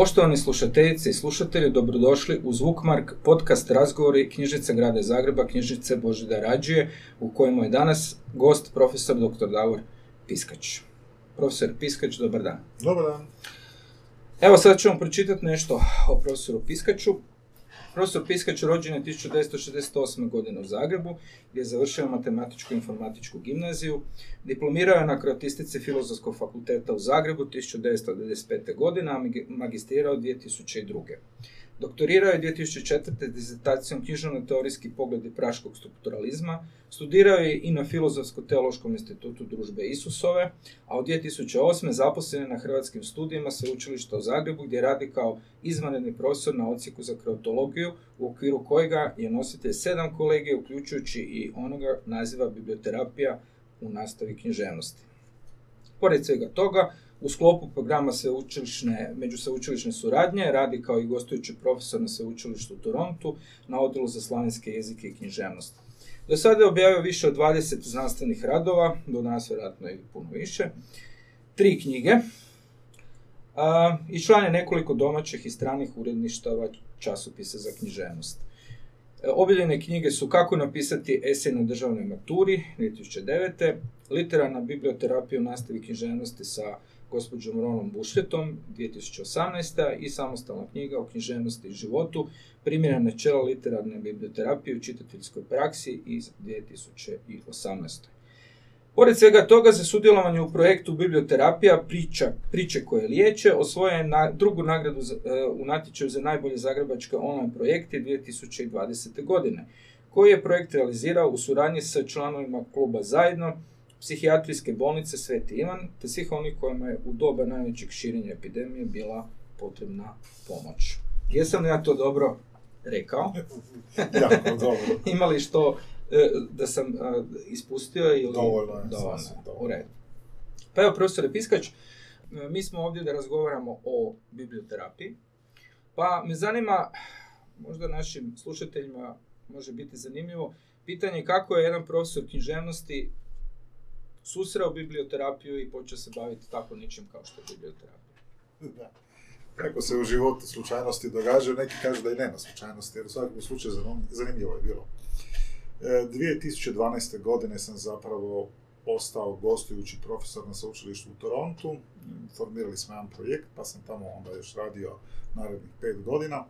Poštovani slušateljice i slušatelji, dobrodošli u Zvukmark, podcast razgovori knjižnice Grada Zagreba, knjižnice Božida Rađije, u kojemu je danas gost profesor dr. Davor Piskač. Profesor Piskač, dobar dan. Dobar dan. Evo sad ćemo pročitati nešto o profesoru Piskaču. Profesor Piskač rođen je 1968. godine u Zagrebu, gdje je završio matematičku i informatičku gimnaziju. Diplomirao je na kroatistici Filozofskog fakulteta u Zagrebu 1995. godine, a magistrirao 2002. Doktorirao je 2004. dizertacijom književno-teorijski pogledi praškog strukturalizma, studirao je i na Filozofsko-teološkom institutu družbe Isusove, a od 2008. zaposlen je na Hrvatskim studijima Sveučilišta u Zagrebu gdje radi kao izvanredni profesor na odsjeku za kreatologiju, u okviru kojega je nositelj sedam kolegija, uključujući i onoga naziva biblioterapija u nastavi književnosti. Pored svega toga, u sklopu programa sveučilišne, međusveučilišne suradnje radi kao i gostujući profesor na sveučilištu u Torontu na odjelu za slavenske jezike i književnost. Do sada je objavio više od 20 znanstvenih radova, do danas vjerojatno i puno više, tri knjige a, i član je nekoliko domaćih i stranih uredništava časopisa za književnost. E, objavljene knjige su Kako napisati esej na državnoj maturi 2009. Literarna biblioterapija u nastavi književnosti sa gospođom Ronom Bušljetom 2018. i samostalna knjiga o književnosti i životu, primjena načela literarne biblioterapije u čitateljskoj praksi iz 2018. Pored svega toga, za sudjelovanje u projektu Biblioterapija priča, priče koje liječe, osvoje je na, drugu nagradu za, e, u natječaju za najbolje zagrebačke online projekte 2020. godine, koji je projekt realizirao u suradnji sa članovima kluba Zajedno, psihijatrijske bolnice Sveti Ivan, te svih onih kojima je u doba najvećeg širenja epidemije bila potrebna pomoć. Jesam li ja to dobro rekao? jako dobro. Ima li što e, da sam e, ispustio ili... Dovoljno je, U redu. Pa evo, profesore Piskač, e, mi smo ovdje da razgovaramo o biblioterapiji, pa me zanima, možda našim slušateljima može biti zanimljivo, pitanje kako je jedan profesor književnosti susreo biblioterapiju i počeo se baviti tako ničim kao što je biblioterapija. Kako se u životu slučajnosti događaju, neki kažu da i nema slučajnosti, jer u svakom slučaju zanimljivo je bilo. 2012. E, godine sam zapravo postao gostujući profesor na sveučilištu u Torontu. Formirali smo jedan projekt, pa sam tamo onda još radio narednih pet godina.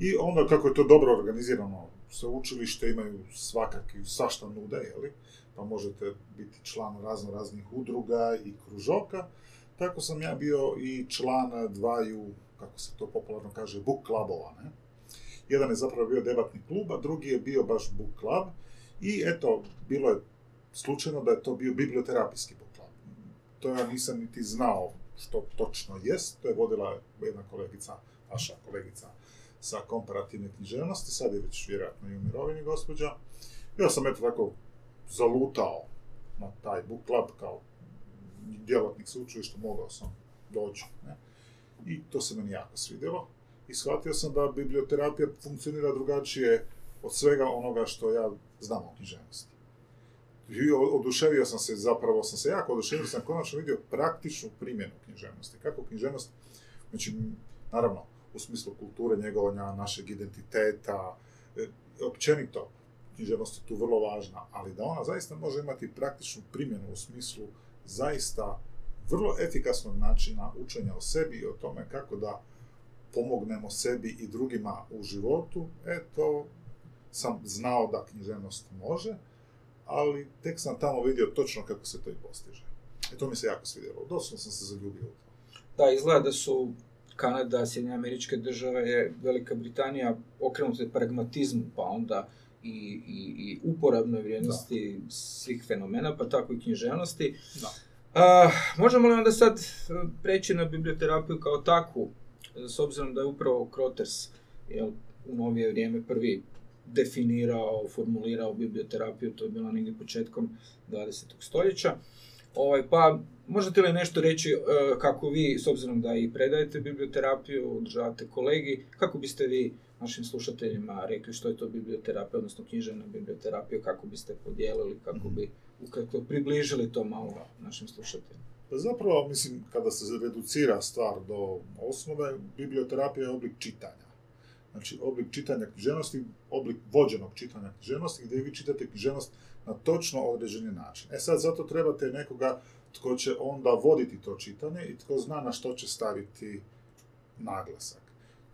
I onda kako je to dobro organizirano, sveučilište imaju svakakvi, svašta nude, jeli? pa možete biti član razno raznih udruga i kružoka. Tako sam ja bio i član dvaju, kako se to popularno kaže, book clubova. Ne? Jedan je zapravo bio debatni klub, a drugi je bio baš book club. I eto, bilo je slučajno da je to bio biblioterapijski book club. To ja nisam niti znao što točno jest. To je vodila jedna kolegica, naša kolegica sa komparativne književnosti, sad je već vjerojatno i u mirovini gospođa. Ja sam eto tako zalutao na taj book club kao djelatnik sveučilišta, mogao sam doći. Ne? I to se meni jako svidjelo. I shvatio sam da biblioterapija funkcionira drugačije od svega onoga što ja znam o književnosti. I oduševio sam se, zapravo sam se jako oduševio, sam konačno vidio praktičnu primjenu književnosti. Kako književnost, znači, naravno, u smislu kulture, njegovanja našeg identiteta, e, općenito, književnost je tu vrlo važna, ali da ona zaista može imati praktičnu primjenu u smislu zaista vrlo efikasnog načina učenja o sebi i o tome kako da pomognemo sebi i drugima u životu, e to sam znao da književnost može, ali tek sam tamo vidio točno kako se to i postiže. I to mi se jako svidjelo. Doslovno sam se zaljubio u to. Da, izgleda da su Kanada, Sjedinje američke države, Velika Britanija okrenute pragmatizmu, pa onda i, i, i uporabnoj vrijednosti svih fenomena, pa tako i književnosti. Da. A, možemo li onda sad e, preći na biblioterapiju kao takvu, s obzirom da je upravo Kroters jel, u novije vrijeme prvi definirao, formulirao biblioterapiju, to je bilo negdje početkom 20. stoljeća. Ovaj, pa možete li nešto reći e, kako vi, s obzirom da i predajete biblioterapiju, održavate kolegi, kako biste vi našim slušateljima rekli što je to biblioterapija, odnosno književna biblioterapija, kako biste podijelili, kako mhm. bi kako približili to malo našim slušateljima? Pa zapravo, mislim, kada se reducira stvar do osnove, biblioterapija je oblik čitanja. Znači, oblik čitanja književnosti, oblik vođenog čitanja književnosti, gdje vi čitate književnost na točno određeni način. E sad, zato trebate nekoga tko će onda voditi to čitanje i tko zna na što će staviti naglasak.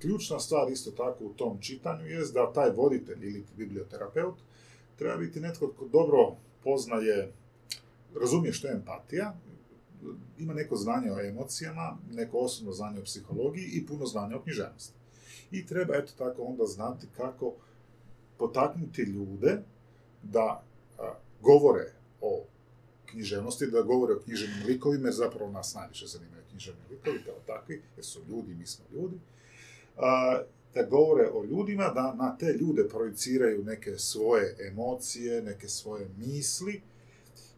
Ključna stvar isto tako u tom čitanju je da taj voditelj ili biblioterapeut treba biti netko tko dobro poznaje, razumije što je empatija, ima neko znanje o emocijama, neko osobno znanje o psihologiji i puno znanja o književnosti. I treba eto tako onda znati kako potaknuti ljude da govore o književnosti, da govore o književnim likovima, jer zapravo nas najviše zanimaju književni likovi kao takvi, jer su ljudi, mi smo ljudi. da govore o ljudima, da na te ljude projiciraju neke svoje emocije, neke svoje misli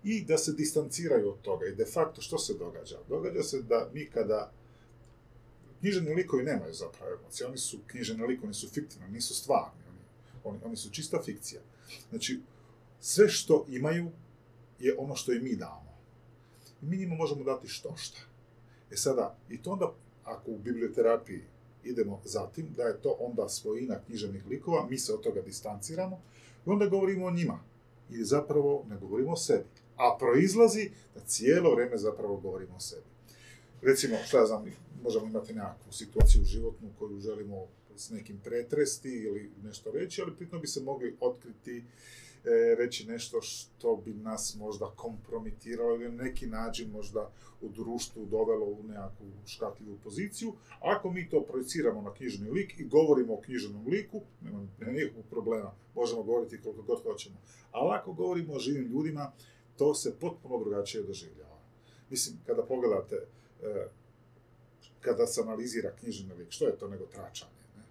i da se distanciraju od toga. I de facto što se događa? Događa se da mi kada književni likovi nemaju zapravo emocije, oni su književni likovi, oni su fiktivni, nisu stvarni, oni, oni, oni su čista fikcija. Znači, sve što imaju je ono što i mi damo. Mi njima možemo dati što šta. E sada, i to onda, ako u biblioterapiji idemo zatim, da je to onda svojina književnih likova, mi se od toga distanciramo i onda govorimo o njima. I zapravo ne govorimo o sebi. A proizlazi da cijelo vrijeme zapravo govorimo o sebi. Recimo, šta ja znam, možemo imati nekakvu situaciju životnu koju želimo s nekim pretresti ili nešto reći, ali pritom bi se mogli otkriti reći nešto što bi nas možda kompromitiralo ili na neki način možda u društvu dovelo u nekakvu škatljivu poziciju. Ako mi to projiciramo na knjižni lik i govorimo o knjižnom liku, nema, nikakvog problema, možemo govoriti koliko god hoćemo. Ali ako govorimo o živim ljudima, to se potpuno drugačije doživljava. Mislim, kada pogledate, e, kada se analizira knjižni lik, što je to nego tračanje? Ne?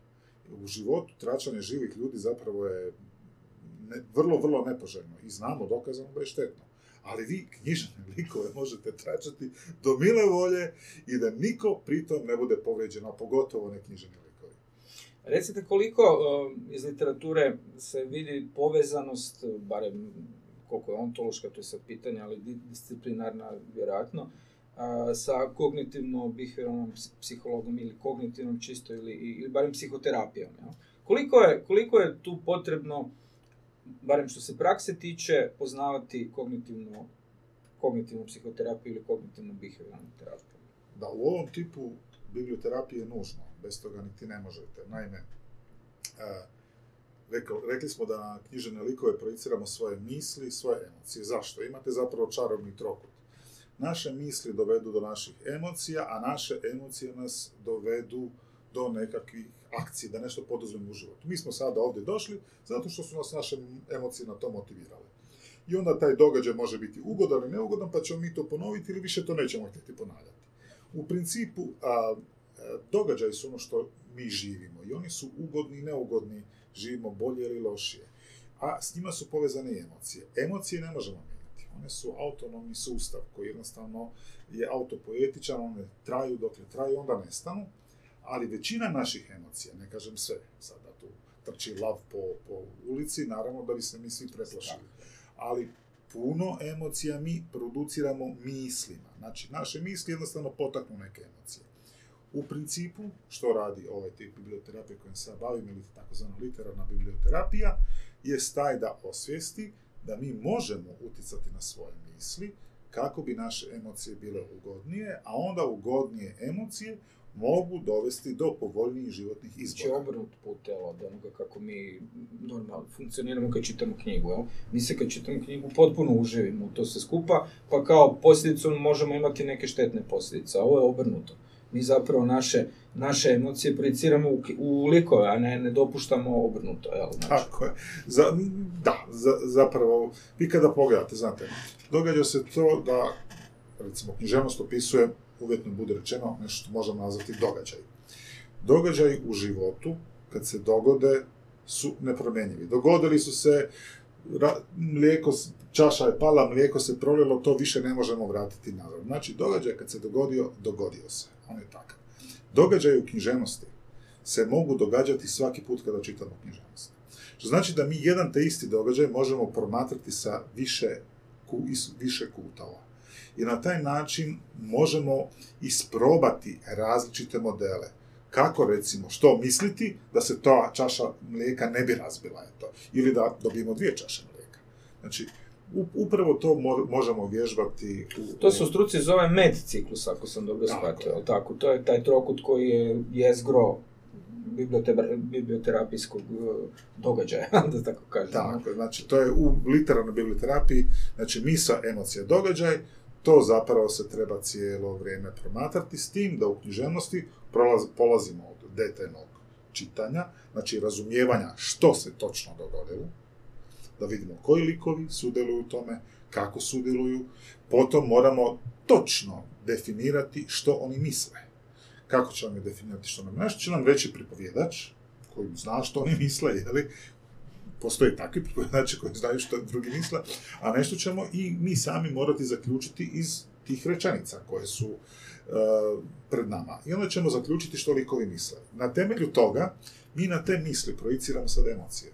U životu tračanje živih ljudi zapravo je ne, vrlo, vrlo nepoželjno i znamo dokazano da je štetno. Ali vi knjižne likove možete tračati do mile volje i da niko pritom ne bude povređen, a pogotovo ne knjiženi likovi. Recite koliko uh, iz literature se vidi povezanost, barem koliko je ontološka, to je sad pitanje, ali disciplinarna vjerojatno, sa kognitivno-bihveralnom psihologom ili kognitivnom čisto ili, ili barem psihoterapijom. Ja? Koliko, je, koliko je tu potrebno barem što se prakse tiče, poznavati kognitivnu, kognitivnu psihoterapiju ili kognitivnu behavioralnu terapiju. Da, u ovom tipu biblioterapije je nužno, bez toga niti ne možete. Naime, e, rekli, smo da na knjižene likove projiciramo svoje misli, svoje emocije. Zašto? Imate zapravo čarobni trokut. Naše misli dovedu do naših emocija, a naše emocije nas dovedu do nekakvih akcije, da nešto poduzmemo u životu. Mi smo sada ovdje došli zato što su nas naše emocije na to motivirale. I onda taj događaj može biti ugodan ili neugodan, pa ćemo mi to ponoviti ili više to nećemo htjeti ponavljati. U principu, a, događaji su ono što mi živimo i oni su ugodni i neugodni, živimo bolje ili lošije. A s njima su povezane i emocije. Emocije ne možemo mijenjati. One su autonomni sustav koji jednostavno je autopoetičan, one traju dok traju, onda nestanu ali većina naših emocija, ne kažem sve, sada tu trči lav po, po ulici, naravno da bi se mi svi preplašili. Ali puno emocija mi produciramo mislima. Znači, naše misli jednostavno potaknu neke emocije. U principu, što radi ovaj tip biblioterapije kojim se bavim, ili takozvana literarna biblioterapija, je taj da osvijesti da mi možemo utjecati na svoje misli kako bi naše emocije bile ugodnije, a onda ugodnije emocije mogu dovesti do povoljnijih životnih znači, izbora. Znači obrnut put, evo, od onoga kako mi normalno funkcioniramo kad čitamo knjigu, jel? Mi se kad čitamo knjigu potpuno uživimo u to sve skupa, pa kao posljedicu možemo imati neke štetne posljedice, a ovo je obrnuto. Mi zapravo naše, naše emocije projiciramo u, u likove, a ne, ne dopuštamo obrnuto, jel? Znači. Tako je. Za, da, za, zapravo, vi kada pogledate, znate, događa se to da, recimo, književnost opisuje uvjetno bude rečeno, nešto možemo nazvati događaj. Događaj u životu, kad se dogode, su nepromjenjivi. Dogodili su se, mlijeko, čaša je pala, mlijeko se prolilo, to više ne možemo vratiti nazad. Znači, događaj kad se dogodio, dogodio se. On je takav. Događaj u književnosti se mogu događati svaki put kada čitamo književnost. Što znači da mi jedan te isti događaj možemo promatrati sa više, više kutova. I na taj način možemo isprobati različite modele. Kako recimo, što misliti da se ta čaša mlijeka ne bi razbila, eto, ili da dobijemo dvije čaše mlijeka. Znači, upravo to mo- možemo vježbati u... To se u struci zove med ciklus, ako sam dobro Tako shvatio, jel tako? To je taj trokut koji je jezgro bibliotera- biblioterapijskog eh, događaja, da tako kažem. Tako, znači to je u literarnoj biblioterapiji, znači misa, emocija, događaj, to zapravo se treba cijelo vrijeme promatrati s tim da u književnosti polazimo od detaljnog čitanja, znači razumijevanja što se točno dogodilo, da vidimo koji likovi sudjeluju u tome, kako sudjeluju, potom moramo točno definirati što oni misle. Kako će definirati što nam Nešto će nam reći pripovjedač, koji zna što oni misle, jeli, postoje takvi pripovjedači koji znaju što drugi misle, a nešto ćemo i mi sami morati zaključiti iz tih rečenica koje su e, pred nama. I onda ćemo zaključiti što likovi misle. Na temelju toga, mi na te misli projiciramo sad emocije.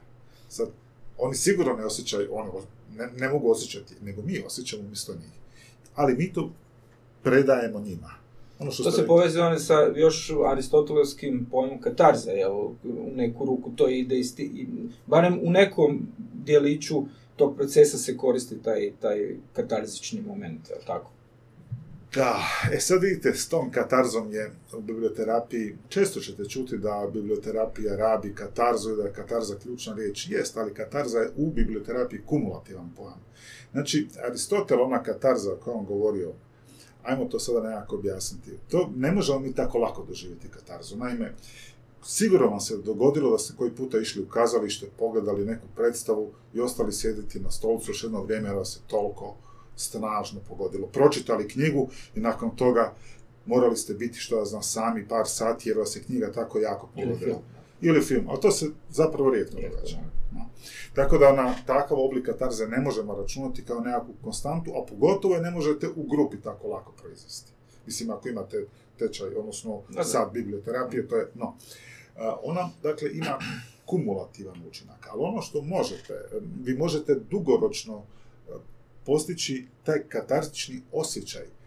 Sad, oni sigurno ne osjećaju, oni ne, ne mogu osjećati, nego mi osjećamo umjesto njih. Ali mi to predajemo njima. Ono što To se povezuje sa još aristotelevskim pojmom katarze, jel? U neku ruku to ide isti, barem u nekom dijeliću tog procesa se koristi taj, taj katarzični moment, jel tako? Da, e sad vidite, s tom katarzom je u biblioterapiji, često ćete čuti da biblioterapija rabi katarzu i da je katarza ključna riječ. Jest, ali katarza je u biblioterapiji kumulativan pojam. Znači, Aristotel, ona katarza o kojoj on govorio, ajmo to sada nekako objasniti. To ne možemo mi tako lako doživjeti katarzu. Naime, sigurno vam se dogodilo da ste koji puta išli u kazalište, pogledali neku predstavu i ostali sjediti na stolcu još jedno vrijeme jer vas je toliko snažno pogodilo. Pročitali knjigu i nakon toga morali ste biti, što ja znam, sami par sati jer vas je knjiga tako jako Ili pogodila. film. Ili film, ali to se zapravo Rijetko, događa. No. Tako da na takav oblik katarze ne možemo računati kao nekakvu konstantu, a pogotovo je ne možete u grupi tako lako proizvesti. Mislim, ako imate tečaj, odnosno sad biblioterapije, to je, no. A, Ona, dakle, ima kumulativan učinak, ali ono što možete, vi možete dugoročno e, postići taj katarzični osjećaj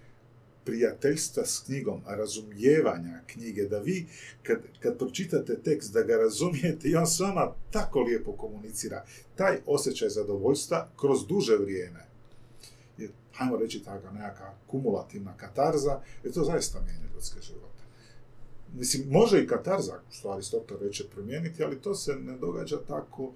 prijateljstva s knjigom, razumijevanja knjige, da vi kad, kad pročitate tekst, da ga razumijete i on s vama tako lijepo komunicira, taj osjećaj zadovoljstva kroz duže vrijeme, je, hajmo reći taka nekakva kumulativna katarza, jer to zaista mijenja ljudske živote. Mislim, može i katarza, što Aristotel reče, promijeniti, ali to se ne događa tako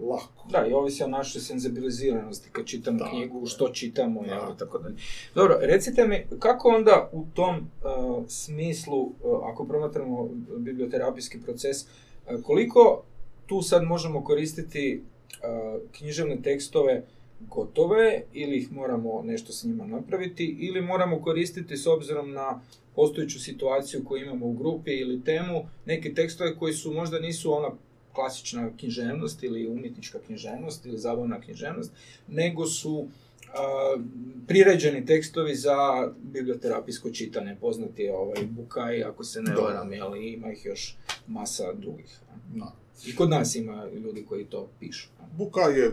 lako. Da, i ovisi o našoj senzibiliziranosti kad čitamo Tako knjigu, što čitamo, Da. i tako dalje. Dobro, recite mi, kako onda u tom uh, smislu, uh, ako promatramo biblioterapijski proces, uh, koliko tu sad možemo koristiti uh, književne tekstove gotove ili ih moramo nešto s njima napraviti ili moramo koristiti s obzirom na postojeću situaciju koju imamo u grupi ili temu, neke tekstove koji su možda nisu ona klasična književnost ili umjetnička književnost ili zabavna književnost, nego su priređeni tekstovi za biblioterapijsko čitanje. Poznati je ovaj Bukaj, ako se ne varam, jel, i ima ih još masa drugih. No. I kod nas ima ljudi koji to pišu. Buka je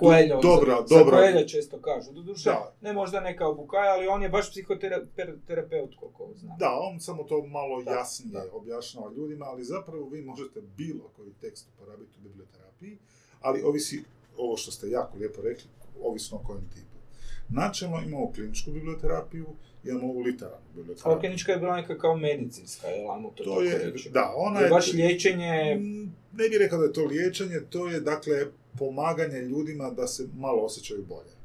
Coelho, Dobra, za, dobra. Često kažu. Doduše, ne možda ne kao Bukaj, ali on je baš psihoterapeut, koliko znam. Da, on samo to malo Da, jasnije da. objašnjava ljudima, ali zapravo vi možete bilo koji tekst uporabiti u biblioterapiji, ali ovisi, ovo što ste jako lijepo rekli, ovisno o kojem tipu. Načelno imamo kliničku biblioterapiju, imamo ovu literarnu biblioterapiju. klinička je bila neka kao medicinska, ajmo to, To tako je, reći. da, ona je je... baš liječenje, Mm, Ne bih rekao da je to liječenje, to je dakle pomaganje ljudima da se malo osjećaju bolje.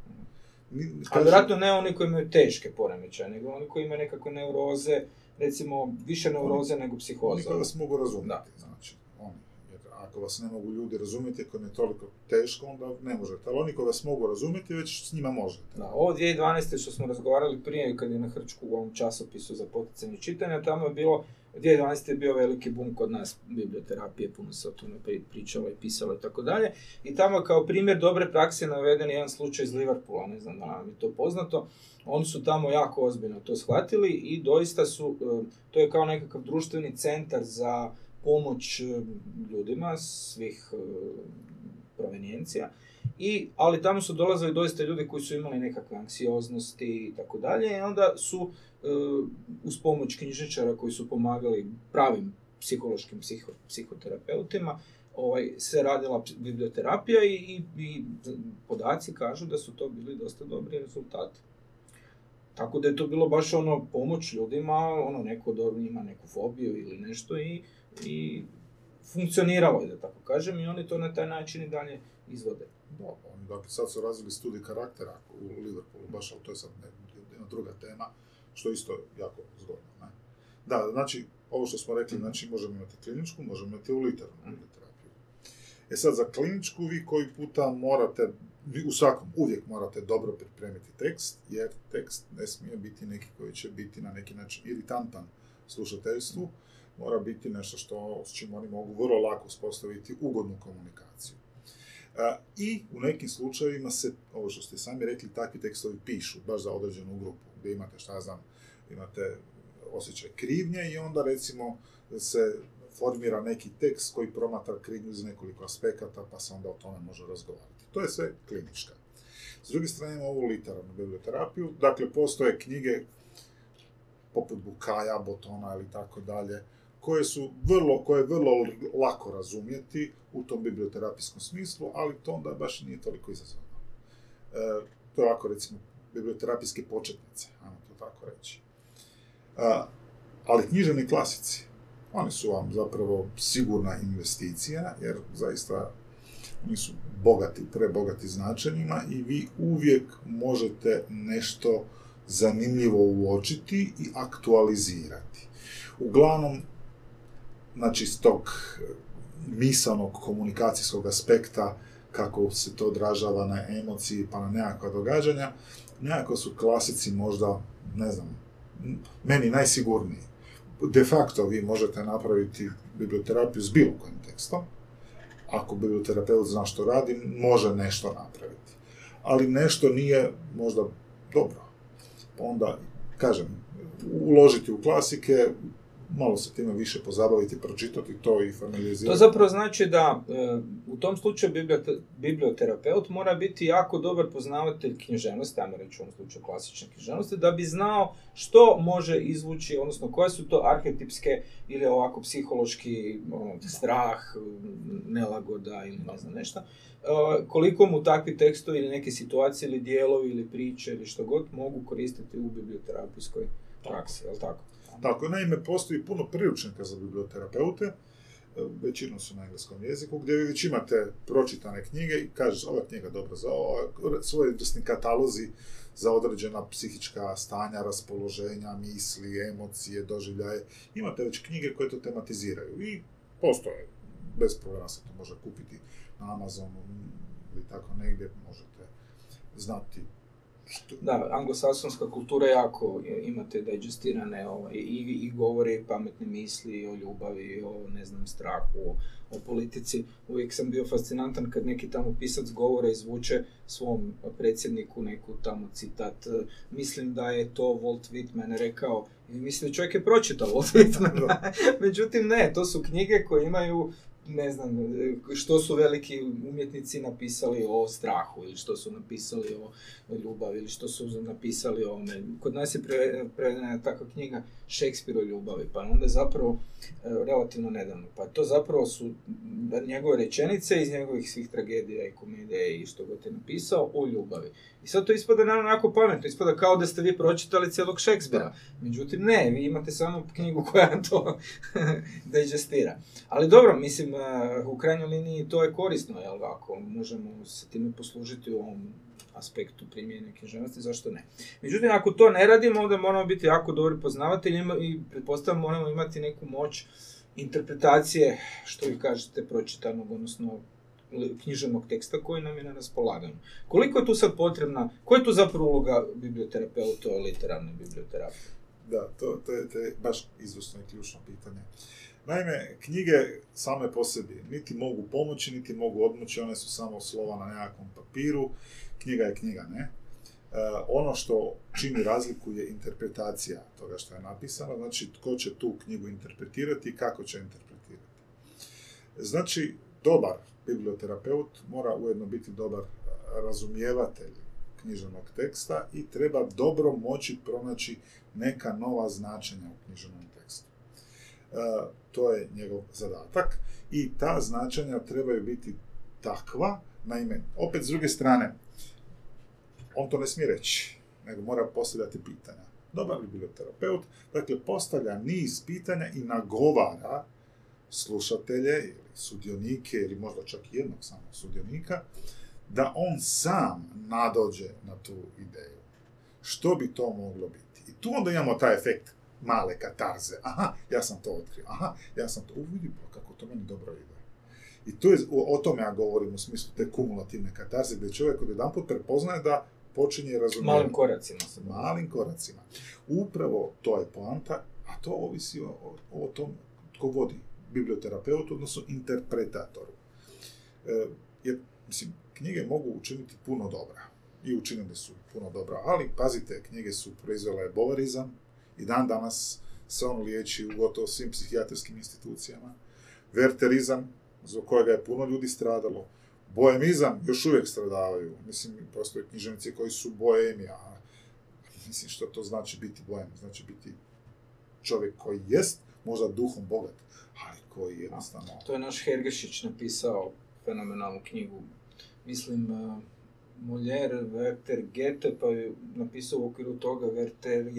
Ali vjerojatno ne oni koji imaju teške poremećaje, nego oni koji imaju nekakve neuroze, recimo više neuroze nego Oni psihoze. koji vas mogu razumjeti, Da. znači, oni. Ako vas ne mogu ljudi razumjeti, ako je toliko teško, onda ne možete. Ali oni koji vas mogu razumjeti, već s njima možete. Da, ovo 2012. što smo razgovarali prije, kad je na Hrčku u ovom časopisu za poticanje čitanja, tamo je bilo, 2012. je bio veliki bum kod nas biblioterapije, puno se o tome pri- pričalo i pisalo i tako dalje. I tamo je kao primjer dobre prakse naveden jedan slučaj iz Liverpoola, ne znam da vam je to poznato. Oni su tamo jako ozbiljno to shvatili i doista su, e, to je kao nekakav društveni centar za pomoć e, ljudima svih e, provenijencija I, ali tamo su dolazili doista ljudi koji su imali nekakve anksioznosti i tako dalje i onda su e, uz pomoć knjižničara koji su pomagali pravim psihološkim psiho, psihoterapeutima ovaj, se radila biblioterapija i, i, i podaci kažu da su to bili dosta dobri rezultati. Tako da je to bilo baš ono pomoć ljudima, ono neko dobro ima neku fobiju ili nešto i, i funkcioniralo je, da tako kažem, i oni to na taj način i dalje izvode. Da, oni dakle sad su razvili studij karaktera u Liverpoolu, baš, ali to je sad jedna druga tema, što je isto jako zgodno. Ne? Da, znači, ovo što smo rekli, znači možemo imati kliničku, možemo imati uliternu terapiju. E sad, za kliničku vi koji puta morate, vi u svakom uvijek morate dobro pripremiti tekst, jer tekst ne smije biti neki koji će biti na neki način iritantan slušateljstvu, mora biti nešto što, s čim oni mogu vrlo lako uspostaviti ugodnu komunikaciju. I u nekim slučajevima se, ovo što ste sami rekli, takvi tekstovi pišu, baš za određenu grupu, gdje imate, šta znam, imate osjećaj krivnje i onda recimo se formira neki tekst koji promatra krivnju iz nekoliko aspekata, pa se onda o tome može razgovarati. To je sve klinička. S druge strane imamo ovu literarnu biblioterapiju, dakle postoje knjige poput Bukaja, Botona ili tako dalje, koje su vrlo, koje je vrlo lako razumjeti u tom biblioterapijskom smislu, ali to onda baš nije toliko izazovno. E, to je ovako, recimo, biblioterapijske početnice, ajmo to tako reći. E, ali književni klasici, oni su vam zapravo sigurna investicija, jer zaista oni su bogati, prebogati značenjima i vi uvijek možete nešto zanimljivo uočiti i aktualizirati. Uglavnom, znači, s tog misanog komunikacijskog aspekta, kako se to odražava na emociji pa na nekakva događanja, nekako su klasici možda, ne znam, meni najsigurniji. De facto vi možete napraviti biblioterapiju s bilo kojim tekstom, ako biblioterapeut zna što radi, može nešto napraviti. Ali nešto nije možda dobro. Onda, kažem, uložiti u klasike, malo se time više pozabaviti, pročitati to i familizirati. To zapravo znači da e, u tom slučaju biblioterapeut mora biti jako dobar poznavatelj književnosti, ajmo reći u ovom slučaju klasične književnosti, da bi znao što može izvući, odnosno koje su to arhetipske ili ovako psihološki ono, strah, nelagoda ili ne znam nešto. E, koliko mu takvi tekstovi ili neke situacije ili dijelovi ili priče ili što god mogu koristiti u biblioterapijskoj praksi, je li tako? Tako, naime, postoji puno priručnika za biblioterapeute, e, većinom su na engleskom jeziku, gdje vi već imate pročitane knjige i kažeš ova knjiga dobra za ovo, svojevrsni katalozi za određena psihička stanja, raspoloženja, misli, emocije, doživljaje. Imate već knjige koje to tematiziraju i postoje, bez problema se to može kupiti na Amazonu ili tako negdje, možete znati da, anglosasonska kultura jako imate digestirane ovaj, i, i govori pametne misli o ljubavi, o ne znam, strahu, o, o politici. Uvijek sam bio fascinantan kad neki tamo pisac govore izvuče svom predsjedniku neku tamo citat. Mislim da je to Walt Whitman rekao i mislim čovjek je pročitao Walt Whitman. Međutim ne, to su knjige koje imaju ne znam, što su veliki umjetnici napisali o strahu ili što su napisali o, ljubavi ili što su napisali o ome. Kod nas je prevedena takva knjiga Shakespeare o ljubavi, pa onda zapravo e, relativno nedavno. Pa to zapravo su njegove rečenice iz njegovih svih tragedija i komedije i što god je napisao o ljubavi. I sad to ispada naravno onako pametno, ispada kao da ste vi pročitali cijelog Šekspira. Međutim, ne, vi imate samo knjigu koja to digestira. Ali dobro, mislim, u krajnjoj liniji to je korisno, jel, ako možemo se time poslužiti u ovom aspektu primjene književnosti, zašto ne. Međutim, ako to ne radimo, onda moramo biti jako dobri poznavatelji i pretpostavljamo moramo imati neku moć interpretacije, što vi kažete, pročitanog, odnosno književnog teksta koji nam je na raspolaganju. Koliko je tu sad potrebna, koja je tu zapravo uloga biblioterapeuta literarne biblioterapije? Da, to, to, je, to je baš izvrsno i ključno pitanje. Naime, knjige same po sebi niti mogu pomoći, niti mogu odmoći, one su samo slova na nekakvom papiru, knjiga je knjiga, ne? E, ono što čini razliku je interpretacija toga što je napisano, znači tko će tu knjigu interpretirati i kako će interpretirati. Znači, dobar biblioterapeut mora ujedno biti dobar razumijevatelj književnog teksta i treba dobro moći pronaći neka nova značenja u književnom tekstu. E, to je njegov zadatak i ta značenja trebaju biti takva, naime, opet s druge strane, on to ne smije reći, nego mora postavljati pitanja. Dobar biblioterapeut, dakle, postavlja niz pitanja i nagovara slušatelje ili sudionike ili možda čak jednog samo sudionika, da on sam nadođe na tu ideju. Što bi to moglo biti? I tu onda imamo taj efekt male katarze. Aha, ja sam to otkrio. Aha, ja sam to... Uvidi, kako to meni dobro ide. I tu je, o, tome ja govorim u smislu te kumulativne katarze, gdje čovjek od jedan put prepoznaje da počinje razumijeti. Malim koracima. Malim koracima. Upravo to je poanta, a to ovisi o, o, o tom tko vodi biblioterapeut, odnosno interpretatoru. E, jer, mislim, knjige mogu učiniti puno dobra. I učinili su puno dobra, ali pazite, knjige su proizvele bolarizam i dan danas se on liječi u gotovo svim psihijatrijskim institucijama. Verterizam, zbog kojega je puno ljudi stradalo. Boemizam još uvijek stradavaju. Mislim, postoje književnici koji su boemi, a mislim što to znači biti boem. Znači biti čovjek koji jest možda duhom bogat, ali koji jednostavno... To je naš Hergešić napisao fenomenalnu knjigu mislim, uh, Molière, Werther, Goethe, pa je napisao u okviru toga Werther,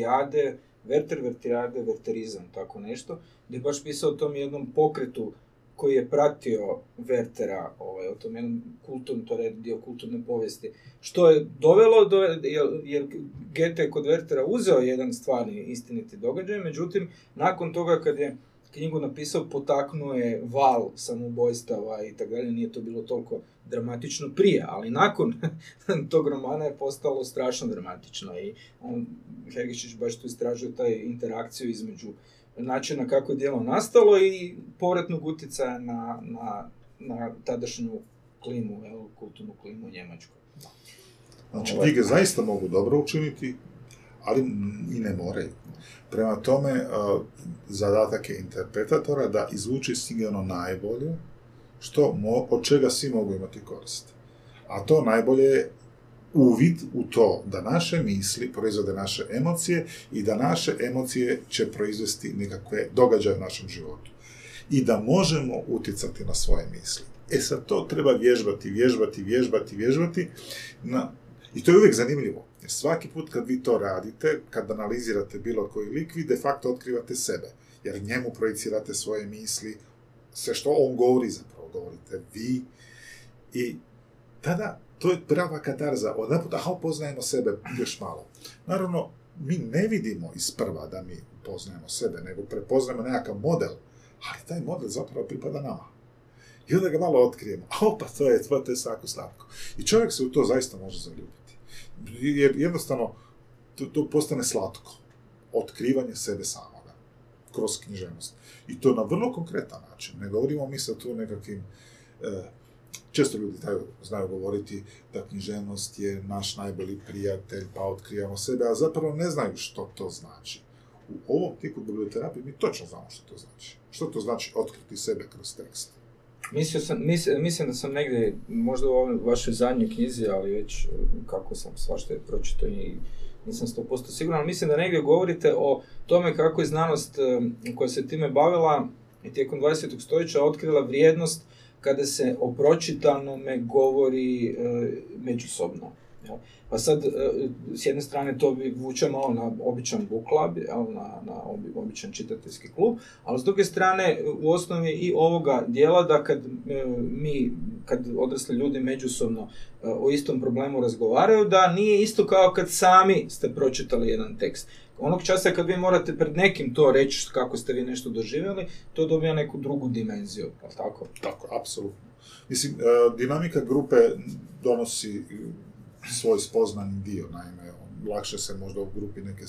Werther, Wertherjade, Werterizam, tako nešto, gdje je baš pisao o tom jednom pokretu koji je pratio Wertera, ovaj, o tom jednom kulturnom, to je dio kulturne povijesti, što je dovelo do, jer, jer Goethe je kod Wertera uzeo jedan stvarni istiniti događaj, međutim, nakon toga kad je knjigu napisao, potaknuo je val samoubojstava i tako dalje, nije to bilo toliko dramatično prije, ali nakon tog romana je postalo strašno dramatično i on, Hergišić baš tu istražuje taj interakciju između načina kako je djelo nastalo i povratnog utjecaja na, na, na tadašnju klimu, kulturnu klimu u Njemačkoj. Znači, ovaj. knjige zaista mogu dobro učiniti, ali i ne moraju. Prema tome, zadatak je interpretatora da izvuči iz ono najbolje, što, od čega svi mogu imati korist. A to najbolje je uvid u to da naše misli proizvode naše emocije i da naše emocije će proizvesti nekakve događaje u našem životu. I da možemo utjecati na svoje misli. E sad to treba vježbati, vježbati, vježbati, vježbati. Na... I to je uvijek zanimljivo. Jer svaki put kad vi to radite, kad analizirate bilo koji lik, vi de facto otkrivate sebe. Jer njemu projicirate svoje misli, sve što on govori zapravo govorite vi. I tada, to je prava katarza. Odnaput, aha, upoznajemo sebe još malo. Naravno, mi ne vidimo isprva da mi upoznajemo sebe, nego prepoznajemo nekakav model, ali taj model zapravo pripada nama. I onda ga malo otkrijemo. A opa, to je, to je sako slatko. I čovjek se u to zaista može zaljubiti jer jednostavno to, to postane slatko. Otkrivanje sebe samoga. Kroz književnost. I to na vrlo konkretan način. Ne govorimo mi sa tu nekakvim... E, često ljudi znaju govoriti da književnost je naš najbolji prijatelj, pa otkrivamo sebe, a zapravo ne znaju što to znači. U ovom tipu biblioterapije mi točno znamo što to znači. Što to znači otkriti sebe kroz tekst. Mislio sam, mislim da sam negdje, možda u ovoj vašoj zadnjoj knjizi, ali već kako sam svašta je pročito i nisam 100% siguran, ali mislim da negdje govorite o tome kako je znanost koja se time bavila i tijekom 20. stoljeća otkrila vrijednost kada se o pročitanome govori e, međusobno. Pa sad, e, s jedne strane to bi vuče malo na običan book club, na, na običan čitateljski klub, ali s druge strane u osnovi i ovoga dijela da kad e, mi, kad odrasli ljudi međusobno e, o istom problemu razgovaraju, da nije isto kao kad sami ste pročitali jedan tekst. Onog časa kad vi morate pred nekim to reći kako ste vi nešto doživjeli, to dobija neku drugu dimenziju, tako? Tako, apsolutno. Mislim, dinamika grupe donosi svoj spoznani dio, naime, lakše se možda u grupi neke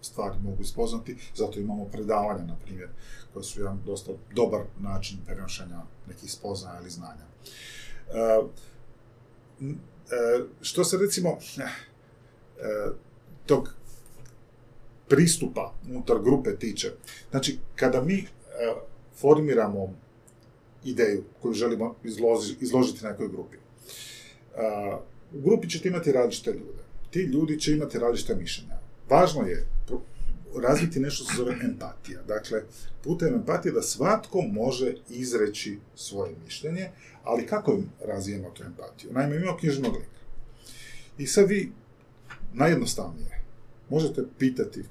stvari mogu ispoznati, zato imamo predavanja, na primjer, koje su jedan dosta dobar način prenošenja nekih spoznaja ili znanja. E, e, što se recimo e, tog pristupa unutar grupe tiče, znači kada mi formiramo ideju koju želimo izloži, izložiti nekoj grupi. U grupi ćete imati različite ljude. Ti ljudi će imati različite mišljenja. Važno je razviti nešto što se zove empatija. Dakle, putem empatije da svatko može izreći svoje mišljenje, ali kako im razvijemo tu empatiju? Naime, imamo knjižnog lika. I sad vi, najjednostavnije, možete pitati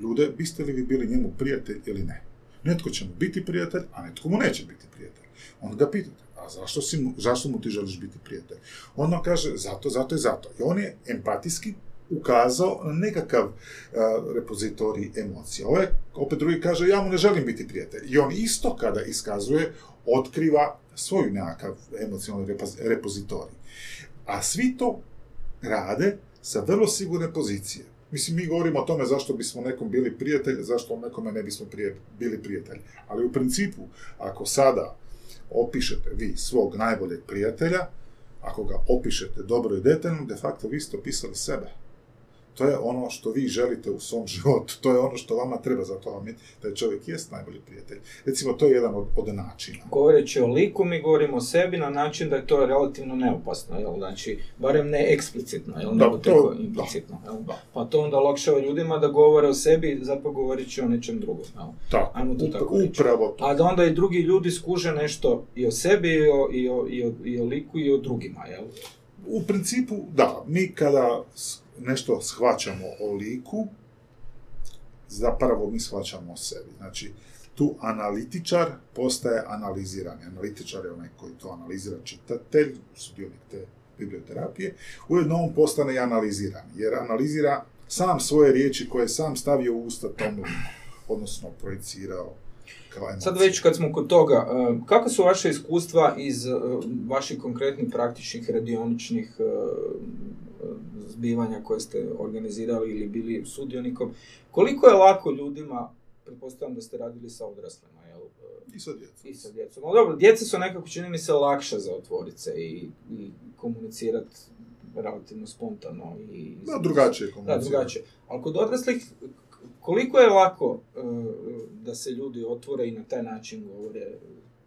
ljude, biste li vi bili njemu prijatelj ili ne. Netko će mu biti prijatelj, a netko mu neće biti prijatelj. Onda ga pitate, a zašto, si mu, zašto mu ti želiš biti prijatelj? On vam kaže, zato, zato i zato. I on je empatijski ukazao na nekakav a, repozitorij emocija. Ovaj, opet drugi kaže, ja mu ne želim biti prijatelj. I on isto kada iskazuje, otkriva svoju nekakav emocionalni repozitorij. A svi to rade sa vrlo sigurne pozicije. Mislim, mi govorimo o tome zašto bismo nekom bili prijatelj, zašto nekome ne bismo prije, bili prijatelj. Ali u principu, ako sada opišete vi svog najboljeg prijatelja, ako ga opišete dobro i detaljno, de facto vi ste opisali sebe. To je ono što vi želite u svom životu, to je ono što vama treba, zato vam je, taj čovjek jest najbolji prijatelj. Recimo, to je jedan od, od načina. Govoreći o liku, mi govorimo o sebi na način da je to relativno neopasno, jel? Znači, barem ne eksplicitno, jel? Da, Nego to- da. implicitno, jel? Da. Pa to onda olakšava ljudima da govore o sebi, zapravo govoreći o nečem drugom, jel? Tako, Ajmo to tako reći. upravo to. A da onda i drugi ljudi skuže nešto i o sebi, i o, i o, i o, i o liku, i o drugima, jel? U principu, da, mi kada nešto shvaćamo o liku, zapravo mi shvaćamo o sebi. Znači, tu analitičar postaje analizirani. Analitičar je onaj koji to analizira čitatelj, sudionik te biblioterapije, ujedno on postane i analiziran, jer analizira sam svoje riječi koje je sam stavio u usta tomu odnosno projicirao kao. Sad već kad smo kod toga, e, kako su vaše iskustva iz e, vaših konkretnih praktičnih radioničnih e, zbivanja koje ste organizirali ili bili sudionikom, koliko je lako ljudima, pretpostavljam da ste radili sa odraslima, jel? e, I sad djeca. I sa djecom. Ali dobro, djeca su nekako, čini mi se, lakše za otvorit se i, i komunicirat relativno spontano. I, Da, drugačije Da, komunicirati. drugačije. Ali kod odraslih, koliko je lako e, da se ljudi otvore i na taj način govore,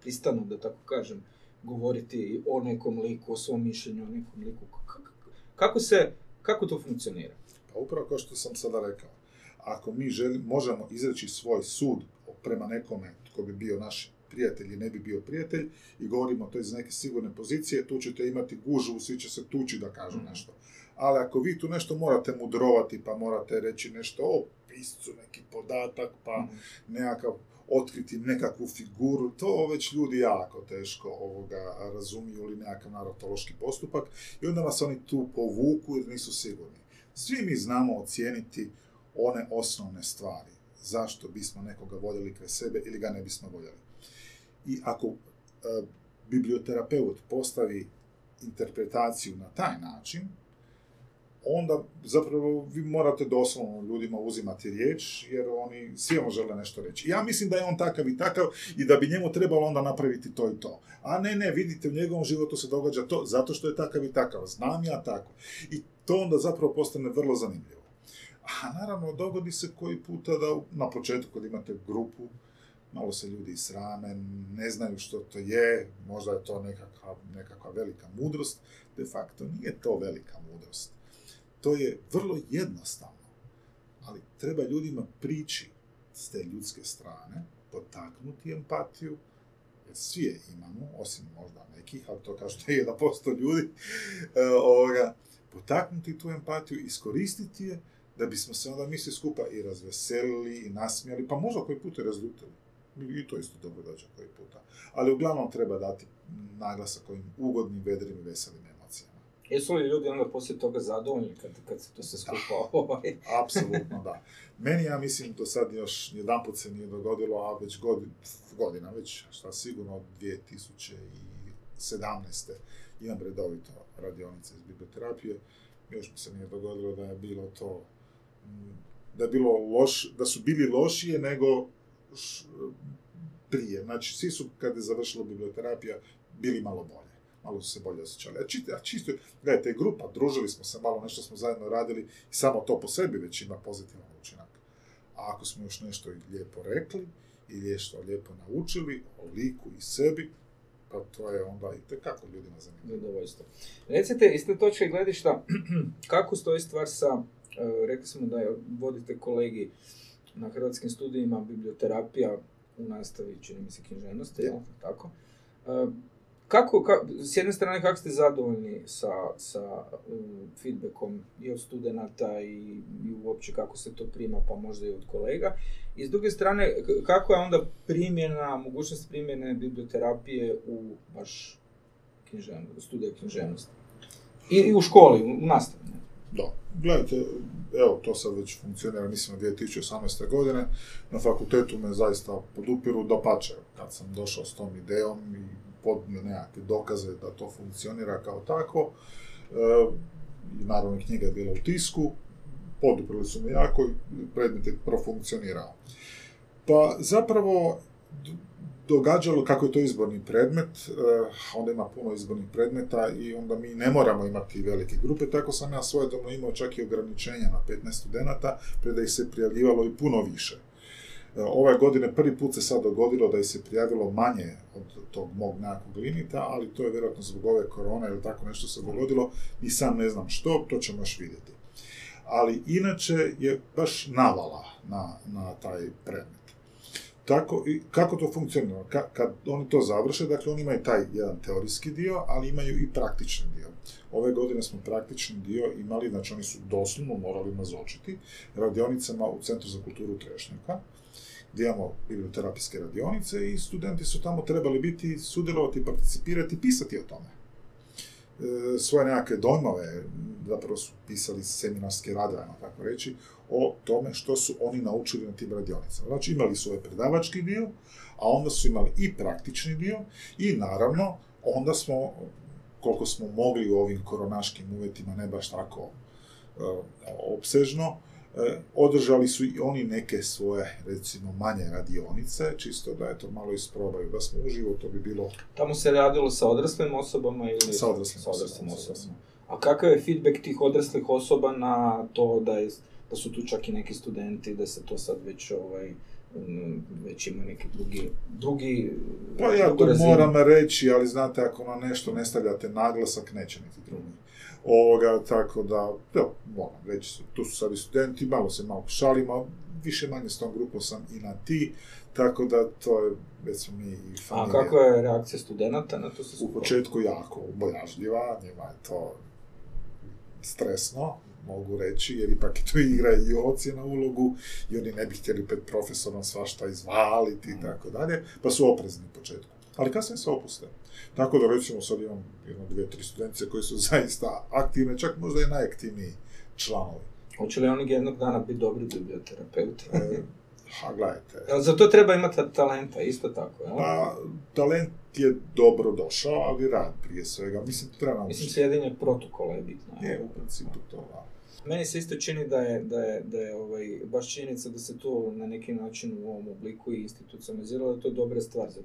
pristanu, da tako kažem, govoriti o nekom liku, o svom mišljenju o nekom liku. K- k- Kako se, kako to funkcionira? Pa upravo kao što sam sada rekao, ako mi želi, možemo izreći svoj sud prema nekome tko bi bio naš prijatelj i ne bi bio prijatelj i govorimo to iz neke sigurne pozicije, tu ćete imati gužu, svi će se tući da kažu Mhm. nešto. Ali ako vi tu nešto morate mudrovati, pa morate reći nešto o piscu, neki podatak, pa nekakav otkriti nekakvu figuru, to već ljudi jako teško ovoga razumiju ili nekakav narotološki postupak i onda vas oni tu povuku jer nisu sigurni. Svi mi znamo ocijeniti one osnovne stvari. Zašto bismo nekoga voljeli kraj sebe ili ga ne bismo voljeli. I ako e, biblioterapeut postavi interpretaciju na taj način, onda zapravo vi morate doslovno ljudima uzimati riječ, jer oni svi žele nešto reći. Ja mislim da je on takav i takav i da bi njemu trebalo onda napraviti to i to. A ne, ne, vidite, u njegovom životu se događa to zato što je takav i takav. Znam ja tako. I to onda zapravo postane vrlo zanimljivo. A naravno, dogodi se koji puta da na početku kad imate grupu, malo se ljudi srame, ne znaju što to je, možda je to nekakva, nekakva velika mudrost. De facto nije to velika mudrost. To je vrlo jednostavno, ali treba ljudima prići s te ljudske strane, potaknuti empatiju, jer svi je imamo, osim možda nekih, ali to kao što je 1% ljudi, e, ovoga, potaknuti tu empatiju, iskoristiti je, da bismo se onda mi svi skupa i razveselili i nasmijali, pa možda koji put i razljutili. I to isto dobro dođe koji puta. Ali uglavnom treba dati naglasak ovim ugodnim, vedrim i veselim. Jesu li ljudi onda poslije toga zadovoljni kad, kad se to sve skupa ovaj, Apsolutno da. Meni, ja mislim, do sad još jedanput se nije dogodilo, a već godin, godina, već šta sigurno od 2017. imam redovito radionice iz biblioterapije, još mi se nije dogodilo da je bilo to, mm, da je bilo loš, da su bili lošije nego š- prije. Znači, svi su, kad je završila biblioterapija, bili malo bolje. Malo su se bolje osjećali. A, čit, a čisto, gledajte, grupa, družili smo se malo, nešto smo zajedno radili i samo to po sebi već ima pozitivan učinak. A ako smo još nešto i lijepo rekli i nešto lijepo naučili o liku i sebi, pa to je onda i tekako ljudima zanimljivo. Zadovoljstvo. Recite, iz te točke gledišta, kako stoji stvar sa, e, rekli smo da je, vodite kolegi na hrvatskim studijima biblioterapija u nastavi, čini mi se, književnosti? Tako. Kako, ka, s jedne strane, kako ste zadovoljni sa, sa um, feedbackom i od studenata i, i uopće kako se to prima, pa možda i od kolega. I s druge strane, kako je onda primjena, mogućnost primjene biblioterapije u baš književno, studiju književnosti? I, I u školi, u, nastavi. Da, gledajte, evo, to sad već funkcionira, mislim, od 2018. godine. Na fakultetu me zaista podupiru, da pače, kad sam došao s tom idejom i podnio nekakve dokaze da to funkcionira kao tako, e, naravno knjiga je bila u tisku, poduprili su me jako i predmet je profunkcionirao. Pa zapravo, događalo kako je to izborni predmet, eh, onda ima puno izbornih predmeta i onda mi ne moramo imati velike grupe, tako sam ja svojedobno imao čak i ograničenja na 15 studenata, pre da ih se prijavljivalo i puno više. Eh, Ove godine prvi put se sad dogodilo da ih se prijavilo manje od tog mog nekakvog limita, ali to je vjerojatno zbog ove korone ili tako nešto se dogodilo i sam ne znam što, to ćemo još vidjeti. Ali inače je baš navala na, na taj predmet. Tako, i kako to funkcionira? Ka, kad oni to završe, dakle oni imaju taj jedan teorijski dio, ali imaju i praktični dio. Ove godine smo praktični dio imali, znači oni su doslovno morali nazočiti radionicama u Centru za kulturu Trešnjaka, gdje imamo biblioterapijske radionice i studenti su tamo trebali biti, sudjelovati, participirati, pisati o tome. E, svoje nekakve dojmove, zapravo su pisali seminarske radove, tako reći, o tome što su oni naučili na tim radionicama. Znači imali su ovaj predavački dio, a onda su imali i praktični dio i naravno onda smo, koliko smo mogli u ovim koronaškim uvjetima, ne baš tako e, opsežno, održali su i oni neke svoje, recimo, manje radionice, čisto da je to malo isprobaju, da smo uživo, to bi bilo Tamo se radilo sa odraslim osobama ili... Sa odraslim sa odraslim osobama, osobama. A kakav je feedback tih odraslih osoba na to da, je, da su tu čak i neki studenti, da se to sad već ovaj, već ima neki drugi, drugi Pa ja to moram reći, ali znate, ako na nešto ne stavljate naglasak, neće niti drugi. Ovoga, tako da, evo, moram reći, su- tu su sad i studenti, malo se malo šalimo, više manje s tom grupom sam i na ti, tako da to je, već smo mi i A familija. kakva je reakcija studenta na to se U početku jako bojažljiva, njima je to stresno, mogu reći, jer ipak tu igra i ocjena ulogu i oni ne bi htjeli pred profesorom svašta izvaliti i tako dalje, pa su oprezni u početku. Ali kasnije se opuste. Tako da recimo sad imam jedno, dvije, tri studentice koji su zaista aktivne, čak možda i najaktivniji članovi. Hoće li oni jednog dana biti dobri biblioterapeuti? E, ha, gledajte, za to treba imati talenta, isto tako, jel? pa talent je dobro došao, ali rad prije svega. Mislim, treba Mislim, naučiti. slijedjenje protokola je bitno. Je, u principu to, da. Meni se isto čini da je, da je, da je ovaj, baš činjenica da se to na neki način u ovom obliku i institucionaliziralo, da je to dobra stvar za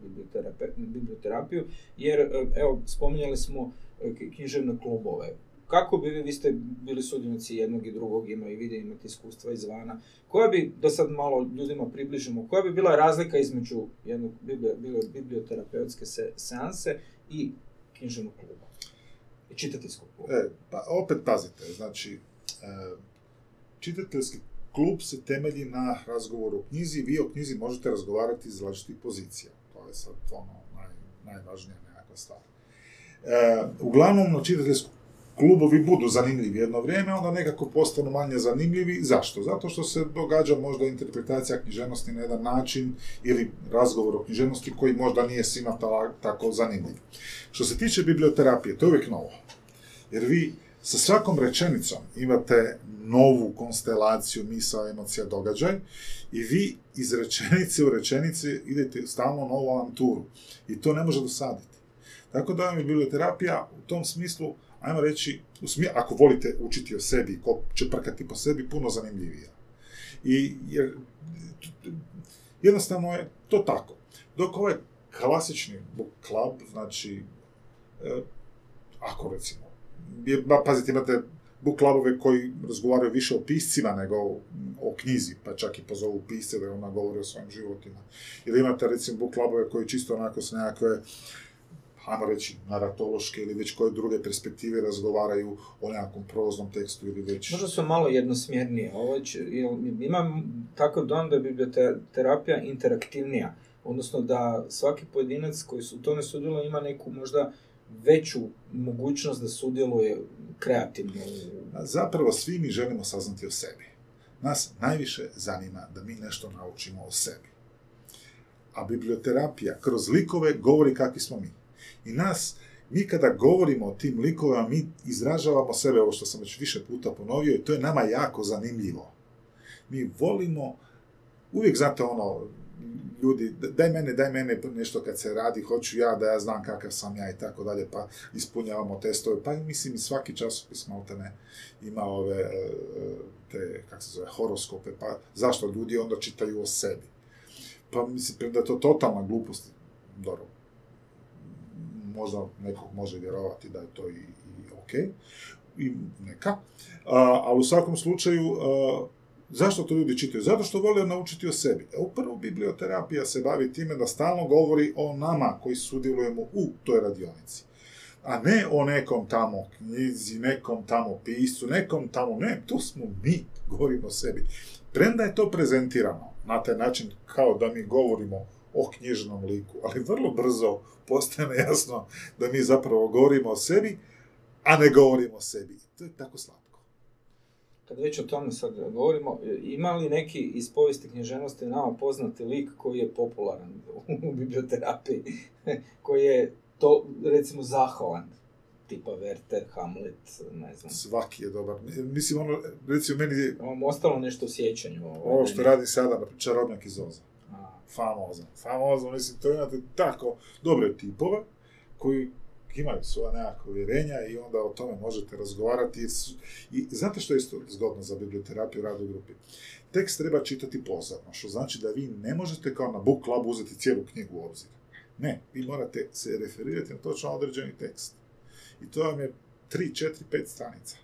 biblioterapiju, jer, e, evo, spominjali smo e, književne klubove. Kako bi vi, vi ste bili sudionici jednog i drugog, ima i vide, imate iskustva izvana, koja bi, da sad malo ljudima približimo, koja bi bila razlika između jednog biblio, biblio- biblioterapeutske se, seanse i književnog kluba? I čitateljskog. E, pa opet pazite, znači, čitateljski klub se temelji na razgovoru o knjizi, vi o knjizi možete razgovarati iz različitih pozicija. To je sad ono naj, najvažnija nekakva stvar. E, uglavnom, na čitateljskom klubovi budu zanimljivi jedno vrijeme, onda nekako postanu manje zanimljivi. Zašto? Zato što se događa možda interpretacija književnosti na jedan način ili razgovor o književnosti koji možda nije svima ta- tako zanimljiv. Što se tiče biblioterapije, to je uvijek novo. Jer vi sa svakom rečenicom imate novu konstelaciju misao, emocija, događaj i vi iz rečenice u rečenici idete stalno novu avanturu i to ne može dosaditi. Tako da vam je biblioterapija u tom smislu, ajmo reći, ako volite učiti o sebi, ko će prkati po sebi, puno zanimljivija. I jer, jednostavno je to tako. Dok ovaj klasični book club, znači, e, ako recimo, ba, pazite, imate book clubove koji razgovaraju više o piscima nego o, o knjizi, pa čak i pozovu pisce da ona govori o svojim životima. Ili imate recimo book clubove koji čisto onako s nekakve hajmo reći, naratološke ili već koje druge perspektive razgovaraju o nekakvom proznom tekstu ili već... Možda su malo jednosmjernije. Ovo će, imam tako dom da je biblioterapija interaktivnija. Odnosno da svaki pojedinac koji su u tome sudjeluje ima neku možda veću mogućnost da sudjeluje kreativno. Zapravo svi mi želimo saznati o sebi. Nas najviše zanima da mi nešto naučimo o sebi. A biblioterapija kroz likove govori kakvi smo mi. I nas, mi kada govorimo o tim likovima, mi izražavamo sebe, ovo što sam već više puta ponovio, i to je nama jako zanimljivo. Mi volimo, uvijek znate ono, ljudi, daj mene, daj mene nešto kad se radi, hoću ja da ja znam kakav sam ja i tako dalje, pa ispunjavamo testove, pa mislim svaki časopis ne ima ove, e, te, kako se zove, horoskope, pa zašto ljudi onda čitaju o sebi? Pa mislim da je to totalna glupost, dobro, možda nekog može vjerovati da je to i, i ok, i neka, ali u svakom slučaju, Zašto to ljudi čitaju? Zato što vole naučiti o sebi. E, upravo biblioterapija se bavi time da stalno govori o nama koji sudjelujemo u toj radionici. A ne o nekom tamo knjizi, nekom tamo piscu, nekom tamo, ne, tu smo mi, govorimo o sebi. Premda je to prezentirano na taj način kao da mi govorimo o knjižnom liku, ali vrlo brzo postane jasno da mi zapravo govorimo o sebi, a ne govorimo o sebi. To je tako slabo kad već o tome sad govorimo, ima li neki iz povijesti književnosti nama poznati lik koji je popularan u biblioterapiji, koji je to, recimo, zahvalan? tipa Werther, Hamlet, ne znam. Svaki je dobar. Mislim, ono, recimo, meni je... Ostalo nešto u sjećanju. Ovo, ovo što radi sada, čarobnjak iz Oza. Famozan. Famozan, mislim, to imate tako dobre tipove, koji imaju svoja nekakva uvjerenja i onda o tome možete razgovarati. I znate što je isto zgodno za biblioterapiju radu u grupi? Tekst treba čitati pozadno, što znači da vi ne možete kao na book club uzeti cijelu knjigu u obzir. Ne, vi morate se referirati na točno određeni tekst. I to vam je 3, 4, 5 stranica.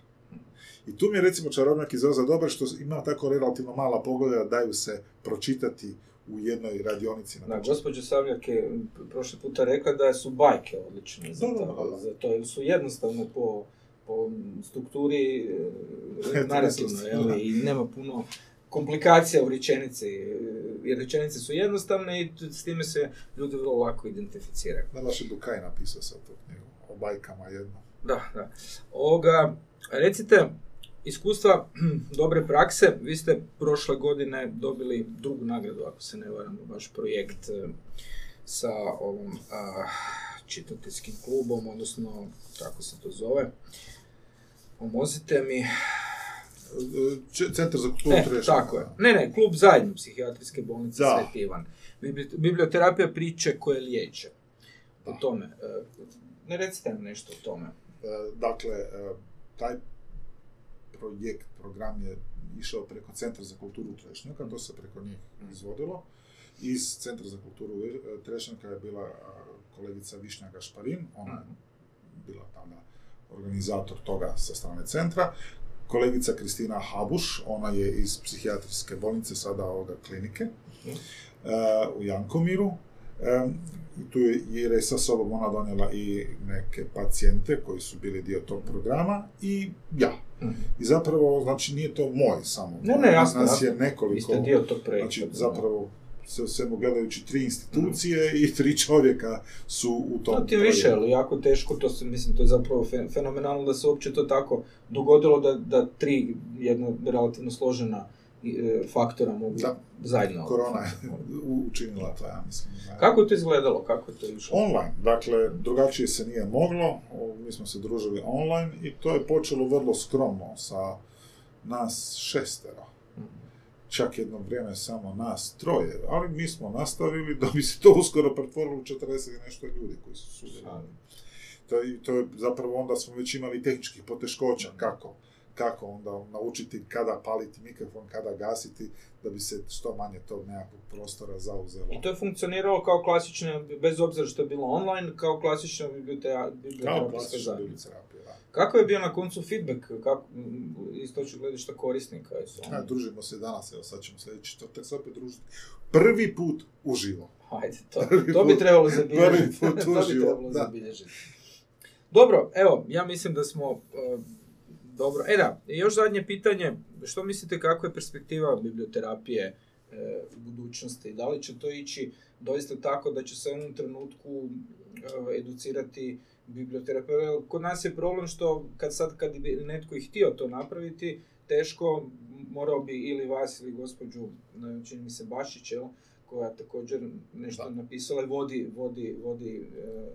I tu mi je recimo čarobnjak iz Oza dobar što ima tako relativno mala pogleda, daju se pročitati u jednoj radionici. Na da, gospođa Savljak je prošli puta rekla da su bajke odlične za, to, za to, jer su jednostavno po, po strukturi e, narativno, i nema puno komplikacija u rečenici, jer rečenice su jednostavne i s time se ljudi vrlo lako identificiraju. Da, naš Bukaj napisao sad to knjigu, o bajkama jedno. Da, da. Ovoga, recite, iskustva dobre prakse, vi ste prošle godine dobili drugu nagradu, ako se ne varam, vaš projekt e, sa ovom a, čitateljskim klubom, odnosno tako se to zove. Pomozite mi. Centar za kulturu e, Tako je. Ne, ne, klub zajedno psihijatrijske bolnice Sveti Ivan. Biblioterapija priče koje liječe. O tome. E, ne recite nam nešto o tome. Dakle, taj projekt, program je išao preko Centra za kulturu Trešnjaka, to se preko njih mhm. izvodilo. Iz Centra za kulturu Trešnjaka je bila kolegica Višnja Gašparin, ona je mhm. bila tada organizator toga sa strane centra. Kolegica Kristina Habuš, ona je iz psihijatrijske bolnice, sada ovoga klinike, mhm. u Jankomiru. tu je, jer je sa sobom ona donijela i neke pacijente koji su bili dio tog programa i ja, i zapravo, znači, nije to moj samo. Ne, ne, jasno, Nas je nekoliko... Vi dio tog projekta. Znači, zapravo, se svemu gledajući tri institucije i tri čovjeka su u tom To ti više, ali jako teško, to se, mislim, to je zapravo fenomenalno da se uopće to tako dogodilo da, da tri, jedna relativno složena faktora mogu da. zajedno. Korona je učinila to, ja mislim. Kako je to izgledalo? Kako je to išlo? Online. Dakle, drugačije se nije moglo. Mi smo se družili online i to je počelo vrlo skromno sa nas šestero. Mhm. Čak jedno vrijeme samo nas troje, ali mi smo nastavili da bi se to uskoro pretvorilo u 40 i nešto ljudi koji su sudjelovali. To, to je zapravo onda smo već imali tehničkih poteškoća, kako kako onda naučiti kada paliti mikrofon, kada gasiti, da bi se što manje tog nekakvog prostora zauzelo. I to je funkcioniralo kao klasične, bez obzira što je bilo online, kao klasična biblioterapijska zajednica. Kako je bio na koncu feedback, kako, iz točnog gledišta korisnika? Ja, družimo se danas, evo sad ćemo sljedeći to tek se opet družiti. Prvi put uživo. Ajde, to, to bi trebalo zabilježiti. Prvi put to bi uživo, trebalo da. zabilježiti. Dobro, evo, ja mislim da smo e, dobro. E da, još zadnje pitanje, što mislite kako je perspektiva biblioterapije e, u budućnosti? Da li će to ići doista tako da će se u jednom trenutku e, educirati biblioterapeuta? Kod nas je problem što kad sad kad bi netko i htio to napraviti, teško, morao bi ili vas ili gospođu, ne, čini mi se Bašić, jel, koja također nešto Da. napisala i vodi, vodi, vodi e,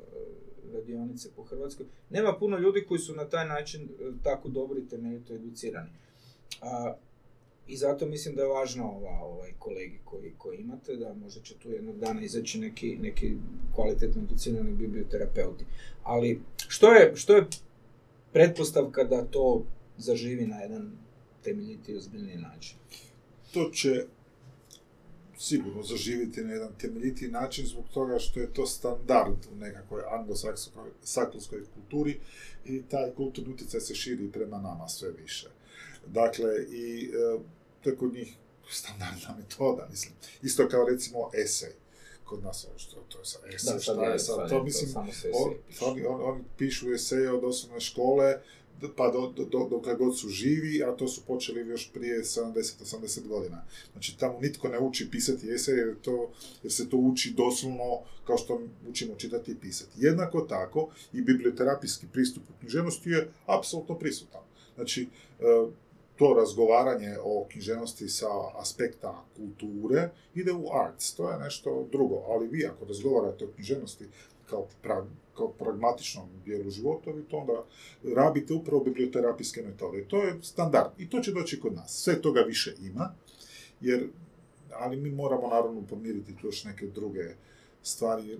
radionice po Hrvatskoj. Nema puno ljudi koji su na taj način e, tako dobri i temeljito educirani. A, I zato mislim da je važno ova, ovaj kolegi koji, koji imate, da možda će tu jednog dana izaći neki, neki kvalitetno educirani biblioterapeuti. Ali što je, što je pretpostavka da to zaživi na jedan temeljiti i ozbiljniji način? to će sigurno zaživjeti na jedan temeljiti način zbog toga što je to standard u nekakvoj anglosaksonskoj kulturi i taj kulturni utjecaj se širi prema nama sve više. Dakle, i e, to je kod njih standardna metoda, mislim. Isto kao recimo esej. Kod nas ovo što to je sa esej, šta je sad, to mislim, on, oni, on, oni pišu eseje od osnovne škole, pa do, do, do, dokle god su živi, a to su počeli još prije 70-80 godina. Znači, tamo nitko ne uči pisati esej, jer, to, jer se to uči doslovno kao što učimo čitati i pisati. Jednako tako, i biblioterapijski pristup u književnosti je apsolutno prisutan. Znači, e, to razgovaranje o književnosti sa aspekta kulture ide u arts, to je nešto drugo, ali vi ako razgovarate o književnosti kao, pra, kao pragmatičnom dijelu života, vi to onda rabite upravo biblioterapijske metode. To je standard i to će doći kod nas. Sve toga više ima, jer, ali mi moramo naravno pomiriti tu još neke druge stvari.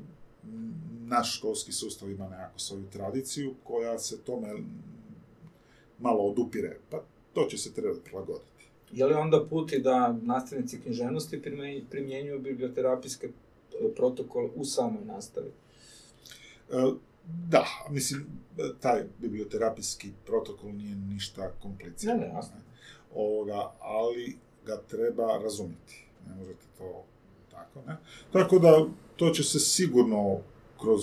Naš školski sustav ima nekako svoju tradiciju koja se tome malo odupire, pa to će se trebati prilagoditi. Je li onda put i da nastavnici književnosti primjenj- primjenjuju biblioterapijske e, protokole u samoj nastavi? E, Da, mislim, taj biblioterapijski protokol nije ništa kompliciran. Ne, ne. Ovoga, ali ga treba razumjeti. Ne možete to tako, ne? Tako da, to će se sigurno kroz,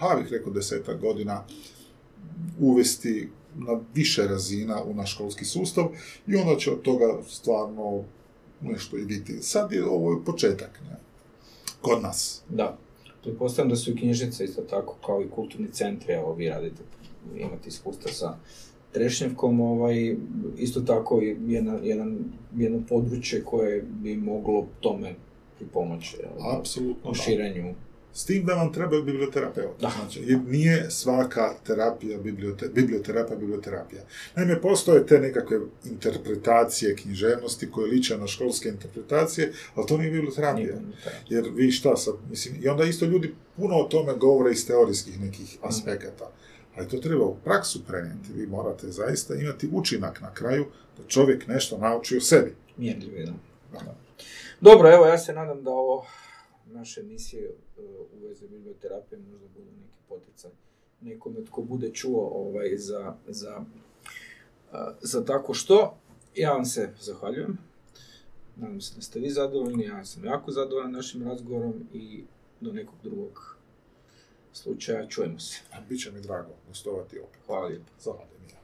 ja bih rekao, desetak godina uvesti na više razina u naš školski sustav i onda će od toga stvarno nešto i biti. Sad je ovo početak, ne? Kod nas. Da. Pretpostavljam da su i knjižnice isto tako kao i kulturni centri, evo vi radite, imate iskustva sa Trešnjevkom, ovaj, isto tako i jedna, jedan, jedno područje koje bi moglo tome jel, Apsolutno u širenju. S tim da vam treba biblioterapeut. Da. Znači, nije svaka terapija bibliote, biblioterapija biblioterapija. Naime, postoje te nekakve interpretacije književnosti koje liče na školske interpretacije, ali to nije biblioterapija. Jer vi šta sad, mislim, i onda isto ljudi puno o tome govore iz teorijskih nekih Mhm. aspekata. Ali to treba u praksu prenijeti. Vi morate zaista imati učinak na kraju da čovjek nešto nauči o sebi. Mjerljivo. Da. Dobro, evo, ja se nadam da ovo naše emisije e, u vezi biblioterapije možda budu neki poticaj nekome tko bude čuo ovaj, za, za, a, za tako što. Ja vam se zahvaljujem. Nadam se da ste vi zadovoljni, ja sam jako zadovoljan našim razgovorom i do nekog drugog slučaja čujemo se. Biće mi drago gostovati opet. Hvala lijepo. Zahvaljujem.